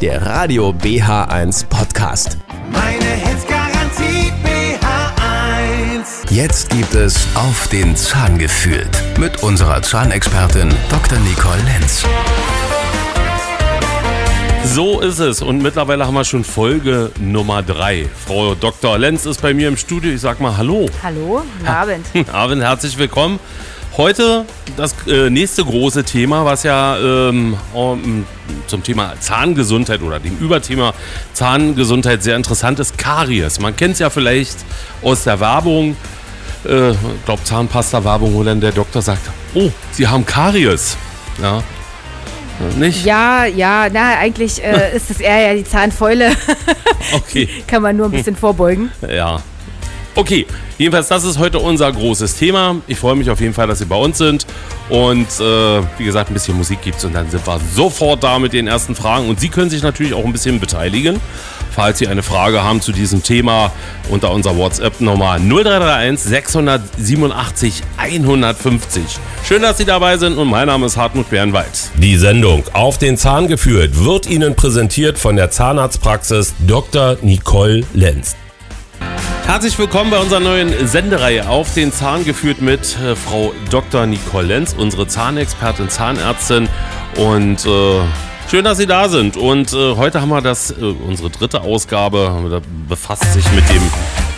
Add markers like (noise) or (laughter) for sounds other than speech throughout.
der Radio BH1 Podcast. Meine Hits Garantie BH1. Jetzt gibt es auf den Zahn gefühlt mit unserer Zahnexpertin Dr. Nicole Lenz. So ist es und mittlerweile haben wir schon Folge Nummer drei. Frau Dr. Lenz ist bei mir im Studio. Ich sag mal Hallo. Hallo, guten Abend. Guten (laughs) Abend, herzlich willkommen. Heute das äh, nächste große Thema, was ja ähm, um, zum Thema Zahngesundheit oder dem Überthema Zahngesundheit sehr interessant ist, Karies. Man kennt es ja vielleicht aus der Werbung, äh, ich glaube Zahnpasta-Werbung, wo dann der Doktor sagt, oh, Sie haben Karies. Ja. Nicht? Ja, ja, na, eigentlich äh, (laughs) ist es eher ja die Zahnfäule. (laughs) Okay. Kann man nur ein bisschen vorbeugen. Ja. Okay, jedenfalls, das ist heute unser großes Thema. Ich freue mich auf jeden Fall, dass Sie bei uns sind. Und äh, wie gesagt, ein bisschen Musik gibt es und dann sind wir sofort da mit den ersten Fragen. Und Sie können sich natürlich auch ein bisschen beteiligen, falls Sie eine Frage haben zu diesem Thema unter unserer WhatsApp-Nummer 0331 687 150. Schön, dass Sie dabei sind und mein Name ist Hartmut Bernwald. Die Sendung Auf den Zahn geführt wird Ihnen präsentiert von der Zahnarztpraxis Dr. Nicole Lenz. Herzlich willkommen bei unserer neuen Sendereihe auf den Zahn geführt mit äh, Frau Dr. Nicole Lenz, unsere Zahnexpertin, Zahnärztin und äh, schön, dass Sie da sind. Und äh, heute haben wir das, äh, unsere dritte Ausgabe, da befasst sich mit dem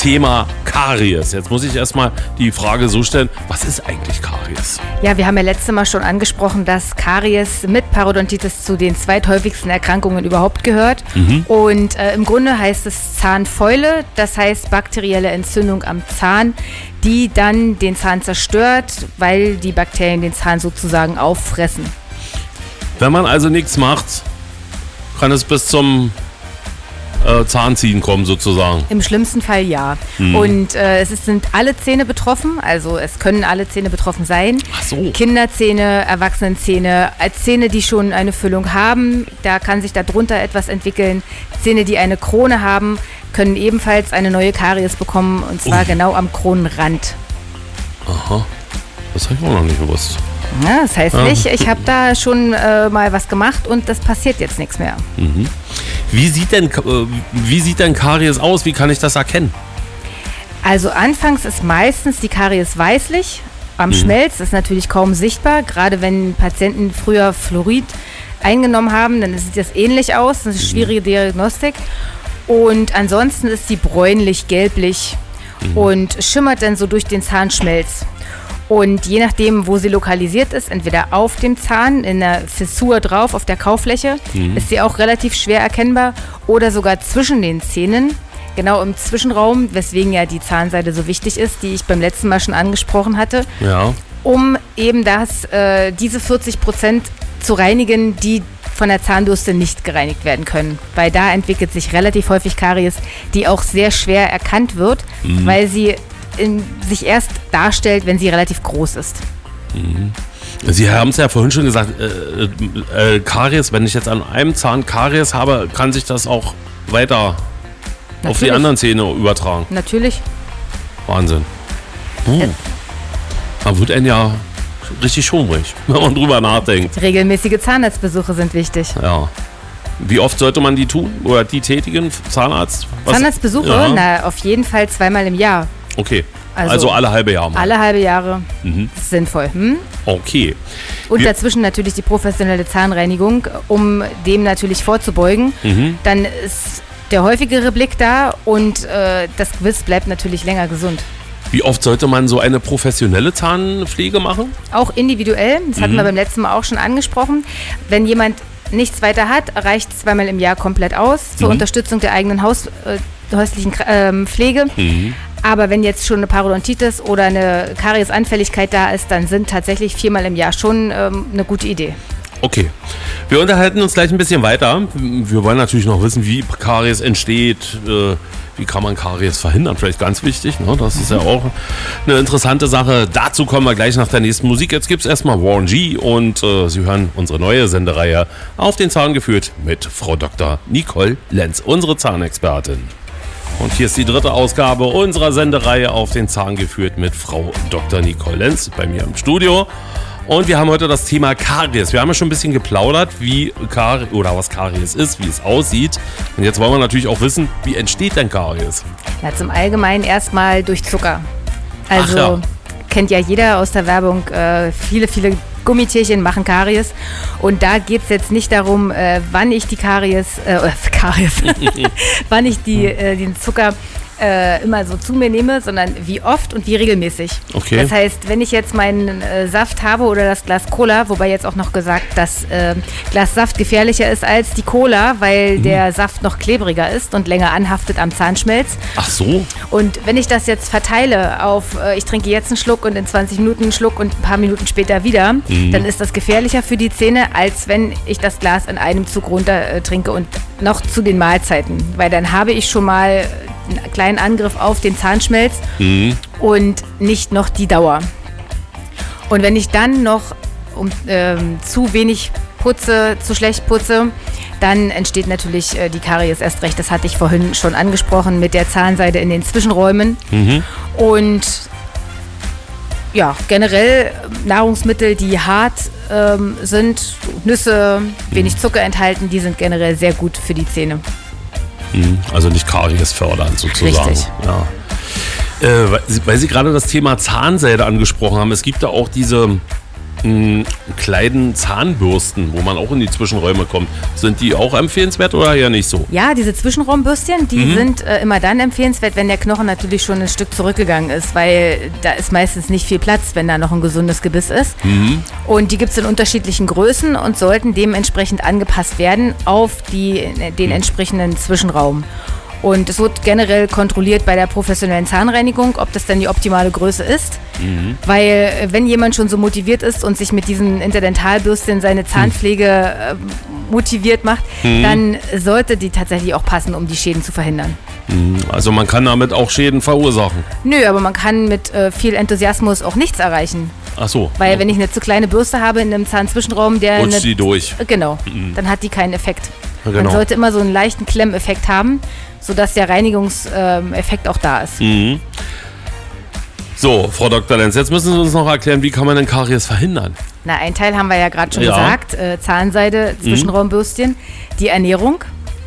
Thema Karies. Jetzt muss ich erstmal die Frage so stellen, was ist eigentlich Karies? Ja, wir haben ja letztes Mal schon angesprochen, dass Karies mit Parodontitis zu den zweithäufigsten Erkrankungen überhaupt gehört. Und äh, im Grunde heißt es Zahnfäule, das heißt bakterielle Entzündung am Zahn, die dann den Zahn zerstört, weil die Bakterien den Zahn sozusagen auffressen. Wenn man also nichts macht, kann es bis zum äh, Zahnziehen kommen sozusagen. Im schlimmsten Fall ja. Und äh, es ist, sind alle Zähne betroffen, also es können alle Zähne betroffen sein. Ach so. Kinderzähne, Erwachsenenzähne, als Zähne, die schon eine Füllung haben, da kann sich darunter etwas entwickeln. Zähne, die eine Krone haben, können ebenfalls eine neue Karies bekommen und zwar Oh. genau am Kronenrand. Aha. Das habe ich auch noch nicht gewusst. Ja, das heißt nicht, ich habe da schon äh, mal was gemacht und das passiert jetzt nichts mehr. Wie sieht denn, äh, wie sieht denn Karies aus? Wie kann ich das erkennen? Also anfangs ist meistens die Karies weißlich. Mhm. Am Schmelz ist natürlich kaum sichtbar, gerade wenn Patienten früher Fluorid eingenommen haben, dann sieht das ähnlich aus. Das ist eine schwierige Diagnostik. Und ansonsten ist sie bräunlich-gelblich Mhm. und schimmert dann so durch den Zahnschmelz. Und je nachdem, wo sie lokalisiert ist, entweder auf dem Zahn, in der Fissur drauf, auf der Kaufläche, Mhm. ist sie auch relativ schwer erkennbar oder sogar zwischen den Zähnen, genau im Zwischenraum, weswegen ja die Zahnseide so wichtig ist, die ich beim letzten Mal schon angesprochen hatte, Ja. um eben das, äh, diese 40 Prozent zu reinigen, die von der Zahnbürste nicht gereinigt werden können. Weil da entwickelt sich relativ häufig Karies, die auch sehr schwer erkannt wird, weil sie in, sich erst darstellt, wenn sie relativ groß ist. Sie haben es ja vorhin schon gesagt, äh, äh, Karies, wenn ich jetzt an einem Zahn Karies habe, kann sich das auch weiter auf die Natürlich. anderen Zähne übertragen. Natürlich. Wahnsinn. Uh. Da wird einen ja richtig schummrig, (laughs) wenn man drüber nachdenkt. Regelmäßige Zahnarztbesuche sind wichtig. Ja. Wie oft sollte man die tun oder die tätigen? Zahnarzt? Was- Zahnarztbesuche, Ja. na, auf jeden Fall zweimal im Jahr. Okay. Also, Also alle halbe Jahr mal. Alle halbe Jahre. Ist sinnvoll. Hm? Okay. Und Wir- dazwischen natürlich die professionelle Zahnreinigung, um dem natürlich vorzubeugen. Mhm. Dann ist der häufigere Blick da und äh, das Gewiss bleibt natürlich länger gesund. Wie oft sollte man so eine professionelle Zahnpflege machen? Auch individuell, das Mhm. hatten wir beim letzten Mal auch schon angesprochen. Wenn jemand nichts weiter hat, reicht zweimal im Jahr komplett aus zur Mhm. Unterstützung der eigenen Haus, äh, häuslichen ähm, Pflege. Mhm. Aber wenn jetzt schon eine Parodontitis oder eine Kariesanfälligkeit da ist, dann sind tatsächlich viermal im Jahr schon ähm, eine gute Idee. Okay. Wir unterhalten uns gleich ein bisschen weiter. Wir wollen natürlich noch wissen, wie Karies entsteht. Äh, wie kann man Karies verhindern? Vielleicht ganz wichtig. Ne? Das ist ja auch eine interessante Sache. Dazu kommen wir gleich nach der nächsten Musik. Jetzt gibt es erstmal Warren G. Und äh, Sie hören unsere neue Sendereihe auf den Zahn geführt mit Frau Dr. Nicole Lenz, unsere Zahnexpertin. Und hier ist die dritte Ausgabe unserer Sendereihe auf den Zahn geführt mit Frau Dr. Nicole Lenz bei mir im Studio. Und wir haben heute das Thema Karies. Wir haben ja schon ein bisschen geplaudert, wie Karies oder was Karies ist, wie es aussieht. Und jetzt wollen wir natürlich auch wissen, wie entsteht denn Karies? Na, zum Allgemeinen erstmal durch Zucker. Also ja. kennt ja jeder aus der Werbung, äh, viele, viele Gummitierchen machen Karies. Und da geht es jetzt nicht darum, äh, wann ich die Karies, äh, (laughs) Karies, (laughs) wann ich die, äh, den Zucker äh, immer so zu mir nehme, sondern wie oft und wie regelmäßig. Okay. Das heißt, wenn ich jetzt meinen äh, Saft habe oder das Glas Cola, wobei jetzt auch noch gesagt, dass äh, Glas Saft gefährlicher ist als die Cola, weil Mhm. der Saft noch klebriger ist und länger anhaftet am Zahnschmelz. Ach so. Und wenn ich das jetzt verteile auf, äh, ich trinke jetzt einen Schluck und in 20 Minuten einen Schluck und ein paar Minuten später wieder, dann ist das gefährlicher für die Zähne, als wenn ich das Glas in einem Zug runter äh, trinke und noch zu den Mahlzeiten. Weil dann habe ich schon mal einen kleinen Angriff auf den Zahnschmelz und nicht noch die Dauer. Und wenn ich dann noch um, ähm, zu wenig putze, zu schlecht putze, dann entsteht natürlich äh, die Karies erst recht. Das hatte ich vorhin schon angesprochen mit der Zahnseide in den Zwischenräumen. Und ja, generell Nahrungsmittel, die hart ähm, sind, Nüsse, wenig Zucker enthalten, die sind generell sehr gut für die Zähne. Also nicht Karies fördern sozusagen. Richtig. Ja. Äh, weil, Sie, weil Sie gerade das Thema Zahnseide angesprochen haben, es gibt da auch diese mh, kleinen Zahnbürsten, wo man auch in die Zwischenräume kommt. Sind die auch empfehlenswert oder eher nicht so? Ja, diese Zwischenraumbürstchen, die sind äh, immer dann empfehlenswert, wenn der Knochen natürlich schon ein Stück zurückgegangen ist, weil da ist meistens nicht viel Platz, wenn da noch ein gesundes Gebiss ist. Und die gibt es in unterschiedlichen Größen und sollten dementsprechend angepasst werden auf die, den entsprechenden Zwischenraum. Und es wird generell kontrolliert bei der professionellen Zahnreinigung, ob das dann die optimale Größe ist. Weil äh, wenn jemand schon so motiviert ist und sich mit diesen Interdentalbürstchen seine Zahnpflege äh, motiviert macht, dann sollte die tatsächlich auch passen, um die Schäden zu verhindern. Also man kann damit auch Schäden verursachen. Nö, aber man kann mit äh, viel Enthusiasmus auch nichts erreichen. Ach so. Weil wenn ich eine zu kleine Bürste habe in einem Zahnzwischenraum, der Rutscht eine, die durch. Genau, dann hat die keinen Effekt. Ja, Man genau. sollte immer so einen leichten Klemmeffekt haben, sodass der Reinigungseffekt auch da ist. Mhm. So, Frau Dr. Lenz, jetzt müssen Sie uns noch erklären, wie kann man denn Karies verhindern? Na, ein Teil haben wir ja gerade schon Ja. gesagt, äh, Zahnseide, Zwischenraumbürstchen, die Ernährung.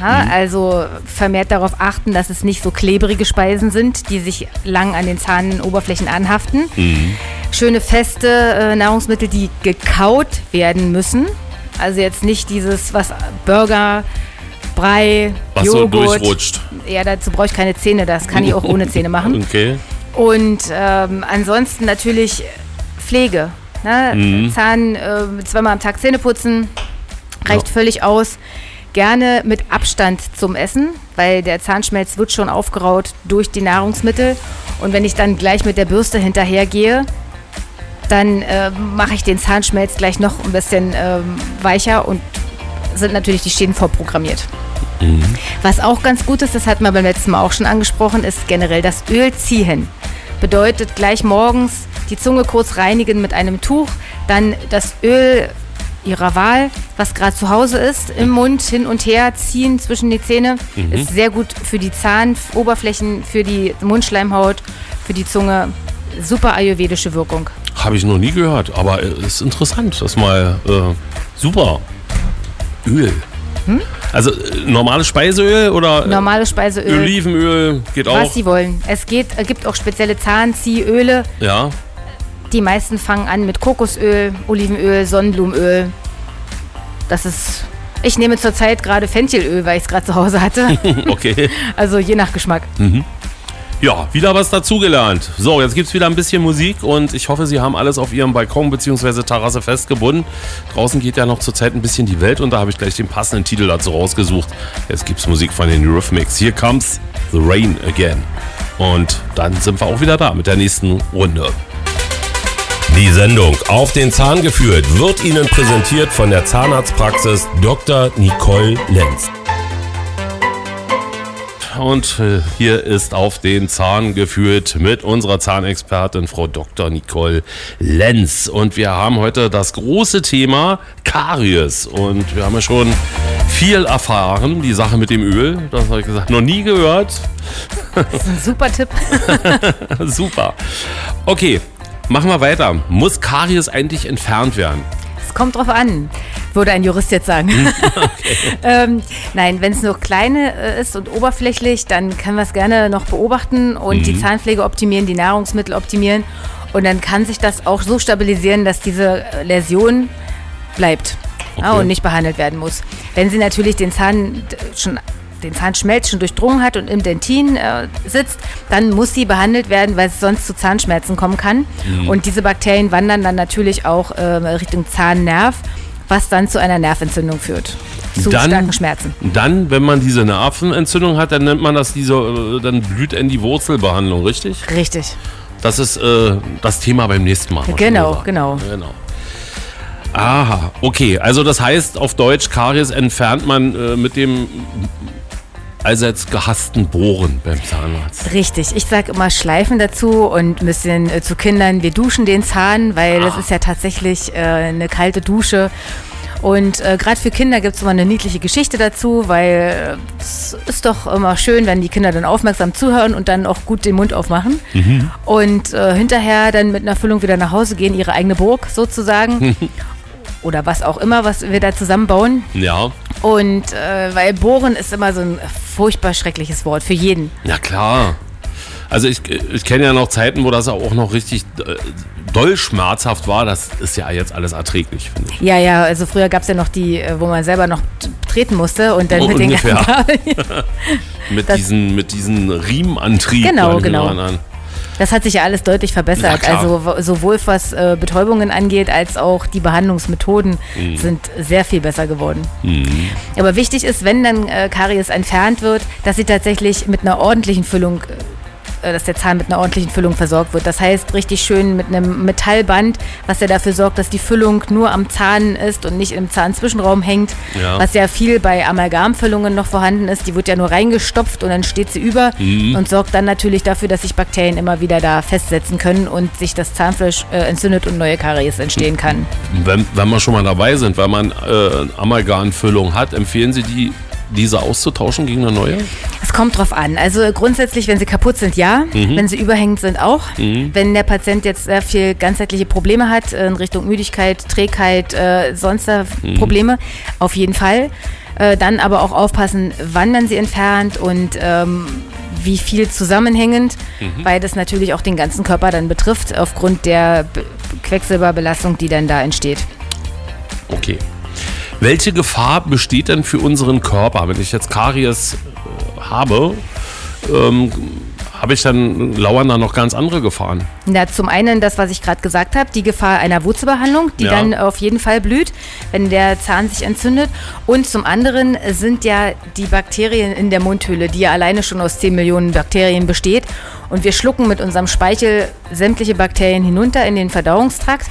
Ja, Also vermehrt darauf achten, dass es nicht so klebrige Speisen sind, die sich lang an den Zahnoberflächen anhaften. Schöne feste äh, Nahrungsmittel, die gekaut werden müssen. Also jetzt nicht dieses, was Burger, Brei, Was so Joghurt. durchrutscht. ja, dazu brauche ich keine Zähne, das kann ich auch ohne Zähne machen. Okay. Und ähm, ansonsten natürlich Pflege. Ne? Zahn äh, zweimal am Tag Zähne putzen, reicht Ja. völlig aus. Gerne mit Abstand zum Essen, weil der Zahnschmelz wird schon aufgeraut durch die Nahrungsmittel. Und wenn ich dann gleich mit der Bürste hinterhergehe, dann äh, mache ich den Zahnschmelz gleich noch ein bisschen ähm, weicher und sind natürlich die Schäden vorprogrammiert. Was auch ganz gut ist, das hatten wir beim letzten Mal auch schon angesprochen, ist generell das Öl ziehen. Bedeutet gleich morgens die Zunge kurz reinigen mit einem Tuch, dann das Öl ihrer Wahl, was gerade zu Hause ist, im Mund hin und her ziehen zwischen die Zähne. Ist sehr gut für die Zahnoberflächen, für die Mundschleimhaut, für die Zunge. Super ayurvedische Wirkung. Habe ich noch nie gehört, aber es ist interessant. Das mal äh, super. Öl. Also äh, normales Speiseöl oder äh, Normales Speiseöl, Olivenöl geht was auch. Sie wollen. Es geht, äh, gibt auch spezielle Zahnziehöle. Ja. Die meisten fangen an mit Kokosöl, Olivenöl, Sonnenblumenöl. Das ist. Ich nehme zurzeit gerade Fenchelöl, weil ich es gerade zu Hause hatte. (laughs) Okay. Also je nach Geschmack. Ja, wieder was dazugelernt. So, jetzt gibt's wieder ein bisschen Musik und ich hoffe, Sie haben alles auf Ihrem Balkon bzw. Terrasse festgebunden. Draußen geht ja noch zurzeit ein bisschen die Welt und da habe ich gleich den passenden Titel dazu rausgesucht. Jetzt gibt's Musik von den Eurythmics. Here comes the rain again. Und dann sind wir auch wieder da mit der nächsten Runde. Die Sendung Auf den Zahn geführt wird Ihnen präsentiert von der Zahnarztpraxis Dr. Nicole Lenz. Und äh, hier ist auf den Zahn geführt mit unserer Zahnexpertin Frau Dr. Nicole Lenz. Und wir haben heute das große Thema Karies. Und wir haben ja schon viel erfahren, die Sache mit dem Öl. Das habe ich gesagt, noch nie gehört. Das ist ein super Tipp. (laughs) Super. Okay. Machen wir weiter. Muss Karies eigentlich entfernt werden? Es kommt drauf an, würde ein Jurist jetzt sagen. (laughs) ähm, nein, wenn es nur kleine äh, ist und oberflächlich, dann können wir es gerne noch beobachten und die Zahnpflege optimieren, die Nahrungsmittel optimieren. Und dann kann sich das auch so stabilisieren, dass diese äh, Läsion bleibt ja, Okay. und nicht behandelt werden muss. Wenn sie natürlich den Zahn schon den Zahnschmelz schon durchdrungen hat und im Dentin äh, sitzt, dann muss sie behandelt werden, weil es sonst zu Zahnschmerzen kommen kann. Mhm. Und diese Bakterien wandern dann natürlich auch äh, Richtung Zahnnerv, was dann zu einer Nerventzündung führt. Zu starken Schmerzen. Dann, wenn man diese Nervenentzündung hat, dann nennt man das diese, äh, dann blüht in die Wurzelbehandlung, richtig? Richtig. Das ist äh, das Thema beim nächsten Mal. Genau, genau. genau. Aha, okay. Also das heißt auf Deutsch, Karies entfernt man äh, mit dem allseits gehassten Bohren beim Zahnarzt. Richtig. Ich sage immer Schleifen dazu und ein bisschen äh, zu Kindern, wir duschen den Zahn, weil das ist ja tatsächlich äh, eine kalte Dusche. Und äh, gerade für Kinder gibt es immer eine niedliche Geschichte dazu, weil äh, es ist doch immer schön, wenn die Kinder dann aufmerksam zuhören und dann auch gut den Mund aufmachen. Und äh, hinterher dann mit einer Füllung wieder nach Hause gehen, ihre eigene Burg sozusagen. (laughs) Oder was auch immer, was wir da zusammenbauen. Ja, Und äh, weil Bohren ist immer so ein furchtbar schreckliches Wort für jeden. ja klar. Also ich, ich kenne ja noch Zeiten, wo das auch noch richtig äh, doll schmerzhaft war. Das ist ja jetzt alles erträglich, finde ich. Ja, ja, also früher gab es ja noch die, äh, wo man selber noch treten musste und dann Oh, mit den ungefähr. ganzen Kabeln. (laughs) Mit Das- diesen, mit diesen Riemenantrieb. Genau, genau. erinnern. Das hat sich ja alles deutlich verbessert. Also sowohl was äh, Betäubungen angeht, als auch die Behandlungsmethoden Mhm. sind sehr viel besser geworden. Aber wichtig ist, wenn dann äh, Karies entfernt wird, dass sie tatsächlich mit einer ordentlichen Füllung äh, dass der Zahn mit einer ordentlichen Füllung versorgt wird. Das heißt, richtig schön mit einem Metallband, was ja dafür sorgt, dass die Füllung nur am Zahn ist und nicht im Zahnzwischenraum hängt. Ja. Was ja viel bei Amalgamfüllungen noch vorhanden ist. Die wird ja nur reingestopft und dann steht sie über und sorgt dann natürlich dafür, dass sich Bakterien immer wieder da festsetzen können und sich das Zahnfleisch äh, entzündet und neue Karies entstehen kann. Wenn, wenn wir schon mal dabei sind, wenn man äh, Amalgamfüllung hat, empfehlen Sie die, diese auszutauschen gegen eine neue? Es kommt drauf an. Also grundsätzlich, wenn sie kaputt sind, ja. Wenn sie überhängend sind, auch. Wenn der Patient jetzt sehr viel ganzheitliche Probleme hat, äh, in Richtung Müdigkeit, Trägheit, äh, sonst da Probleme, auf jeden Fall. Äh, dann aber auch aufpassen, wann man sie entfernt und ähm, wie viel zusammenhängend, weil das natürlich auch den ganzen Körper dann betrifft, aufgrund der Be Quecksilberbelastung, die dann da entsteht. Okay. Welche Gefahr besteht denn für unseren Körper, wenn ich jetzt Karies äh, habe? Ähm, habe ich dann lauern da noch ganz andere Gefahren? Na, zum einen das, was ich gerade gesagt habe, die Gefahr einer Wurzelbehandlung, die Ja. dann auf jeden Fall blüht, wenn der Zahn sich entzündet. Und zum anderen sind ja die Bakterien in der Mundhöhle, die ja alleine schon aus 10 Millionen Bakterien besteht. Und wir schlucken mit unserem Speichel sämtliche Bakterien hinunter in den Verdauungstrakt.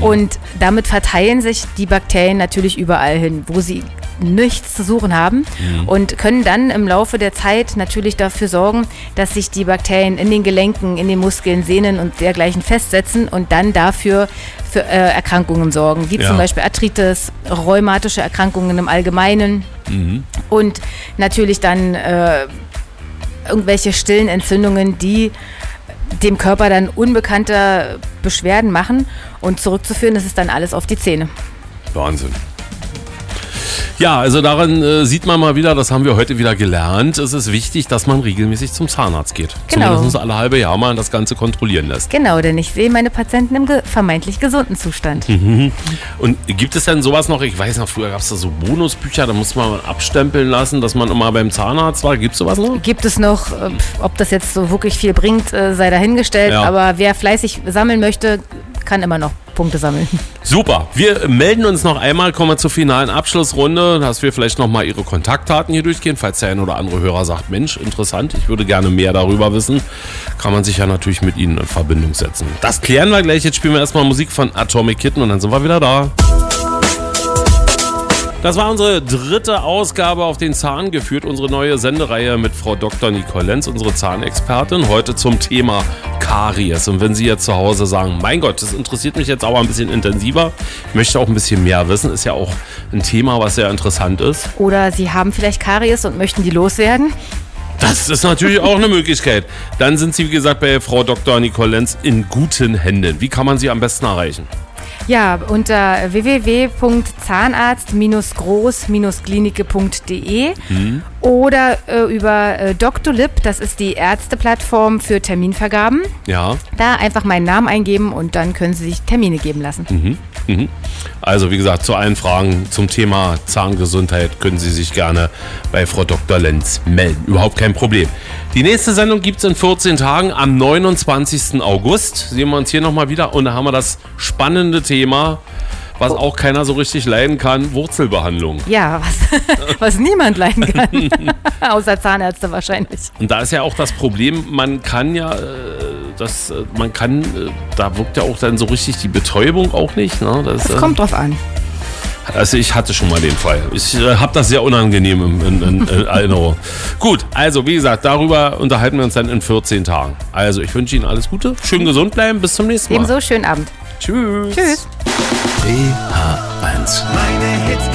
Und damit verteilen sich die Bakterien natürlich überall hin, wo sie nichts zu suchen haben und können dann im Laufe der Zeit natürlich dafür sorgen, dass sich die Bakterien in den Gelenken, in den Muskeln, Sehnen und dergleichen festsetzen und dann dafür für äh, Erkrankungen sorgen, wie Ja. zum Beispiel Arthritis, rheumatische Erkrankungen im Allgemeinen und natürlich dann äh, irgendwelche stillen Entzündungen, die dem Körper dann unbekannte Beschwerden machen und zurückzuführen, das ist dann alles auf die Zähne. Wahnsinn. Ja, also daran äh, sieht man mal wieder, das haben wir heute wieder gelernt. Es ist wichtig, dass man regelmäßig zum Zahnarzt geht. Genau. Zumindest alle halbe Jahr mal das Ganze kontrollieren lässt. Genau, denn ich sehe meine Patienten im ge vermeintlich gesunden Zustand. Und gibt es denn sowas noch? Ich weiß noch, früher gab es da so Bonusbücher, da musste man abstempeln lassen, dass man immer beim Zahnarzt war. Gibt es sowas noch? Gibt es noch, äh, ob das jetzt so wirklich viel bringt, äh, sei dahingestellt. Ja. Aber wer fleißig sammeln möchte, kann immer noch Punkte sammeln. Super. Wir melden uns noch einmal, kommen wir zur finalen Abschlussrunde, dass wir vielleicht noch mal Ihre Kontaktdaten hier durchgehen. Falls der ein oder andere Hörer sagt, Mensch, interessant, ich würde gerne mehr darüber wissen, kann man sich ja natürlich mit Ihnen in Verbindung setzen. Das klären wir gleich. Jetzt spielen wir erstmal Musik von Atomic Kitten und dann sind wir wieder da. Das war unsere dritte Ausgabe auf den Zahn geführt, unsere neue Sendereihe mit Frau Dr. Nicole Lenz, unsere Zahnexpertin, heute zum Thema Karies. Und wenn Sie jetzt zu Hause sagen, mein Gott, das interessiert mich jetzt aber ein bisschen intensiver, ich möchte auch ein bisschen mehr wissen, ist ja auch ein Thema, was sehr interessant ist. Oder Sie haben vielleicht Karies und möchten die loswerden. Das ist natürlich auch eine Möglichkeit. Dann sind Sie, wie gesagt, bei Frau Dr. Nicole Lenz in guten Händen. Wie kann man Sie am besten erreichen? Ja, unter www.zahnarzt-groß-klinike.de oder äh, über äh. Lip, das ist die Ärzteplattform für Terminvergaben. Ja. Da einfach meinen Namen eingeben und dann können Sie sich Termine geben lassen. Also wie gesagt, zu allen Fragen zum Thema Zahngesundheit können Sie sich gerne bei Frau Dr. Lenz melden. Überhaupt kein Problem. Die nächste Sendung gibt es in 14 Tagen am 29. August. Sehen wir uns hier nochmal wieder und da haben wir das spannende Thema, was auch keiner so richtig leiden kann, Wurzelbehandlung. Ja, was, (laughs) was niemand leiden kann. (laughs) Außer Zahnärzte wahrscheinlich. Und da ist ja auch das Problem, man kann ja, äh, das, äh, man kann, äh, da wirkt ja auch dann so richtig die Betäubung auch nicht. Ne? Das, äh, kommt drauf an. Also ich hatte schon mal den Fall. Ich äh, habe das sehr unangenehm in, in, in, (laughs) in Erinnerung. Gut, also wie gesagt, darüber unterhalten wir uns dann in 14 Tagen. Also ich wünsche Ihnen alles Gute, schön gesund bleiben, bis zum nächsten Mal. Ebenso schönen Abend. Tschüss. Tschüss. DH1. Meine Hits